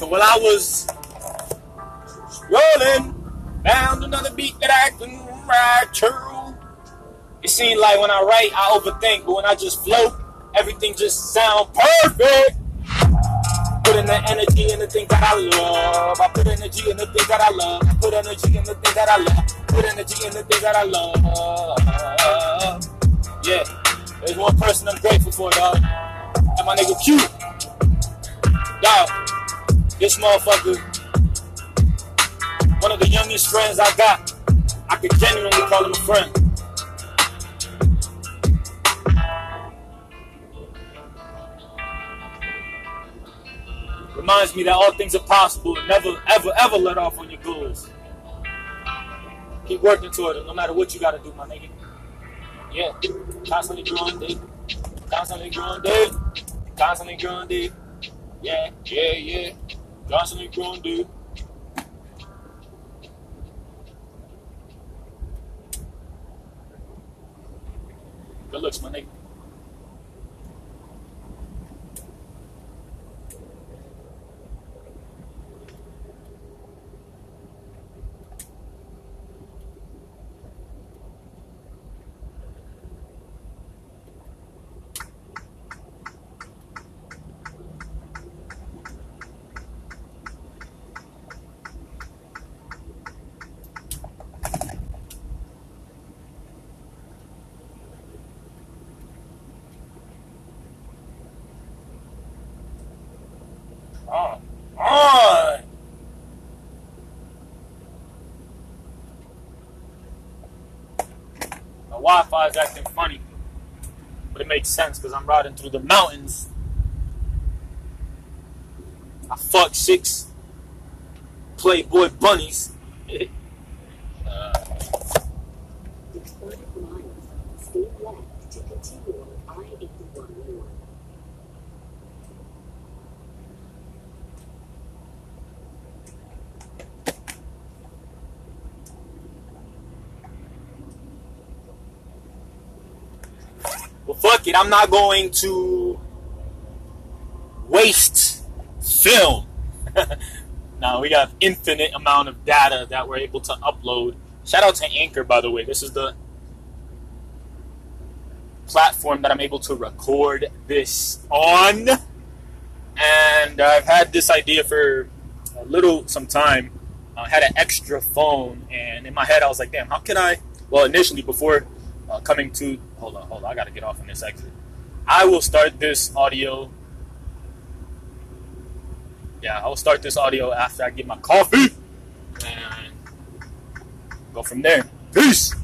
So while I was rolling, found another beat that I can ride true. It seemed like when I write, I overthink, but when I just flow, everything just sound perfect. Put in the energy in the thing that I love. I put energy in the thing that I love. Put energy in the thing that I love. Put energy in the thing that I love. Yeah, there's one person I'm grateful for, dog. And my nigga Q. This motherfucker, one of the youngest friends I got. I could genuinely call him a friend. Reminds me that all things are possible and never, ever, ever let off on your goals. Keep working toward it no matter what you gotta do, my nigga. Yeah, constantly growing, dude. Constantly growing, dude. Constantly growing, dude. Yeah, yeah, yeah. Constantly growing, dude. Good looks, my. On. On. My Wi-Fi is acting funny, but it makes sense because I'm riding through the mountains. I fucked six Playboy bunnies. uh, In 5 miles, stay left to continue on I-81 North. Fuck it. I'm not going to waste film. now we have infinite amount of data that we're able to upload. Shout out to Anchor, by the way. This is the platform that I'm able to record this on. And I've had this idea for a little some time. I had an extra phone, and in my head, I was like, damn, how can I? Well, initially, before uh, coming to, hold on, hold on, I gotta get off on this exit. I will start this audio. Yeah, I will start this audio after I get my coffee and go from there. Peace.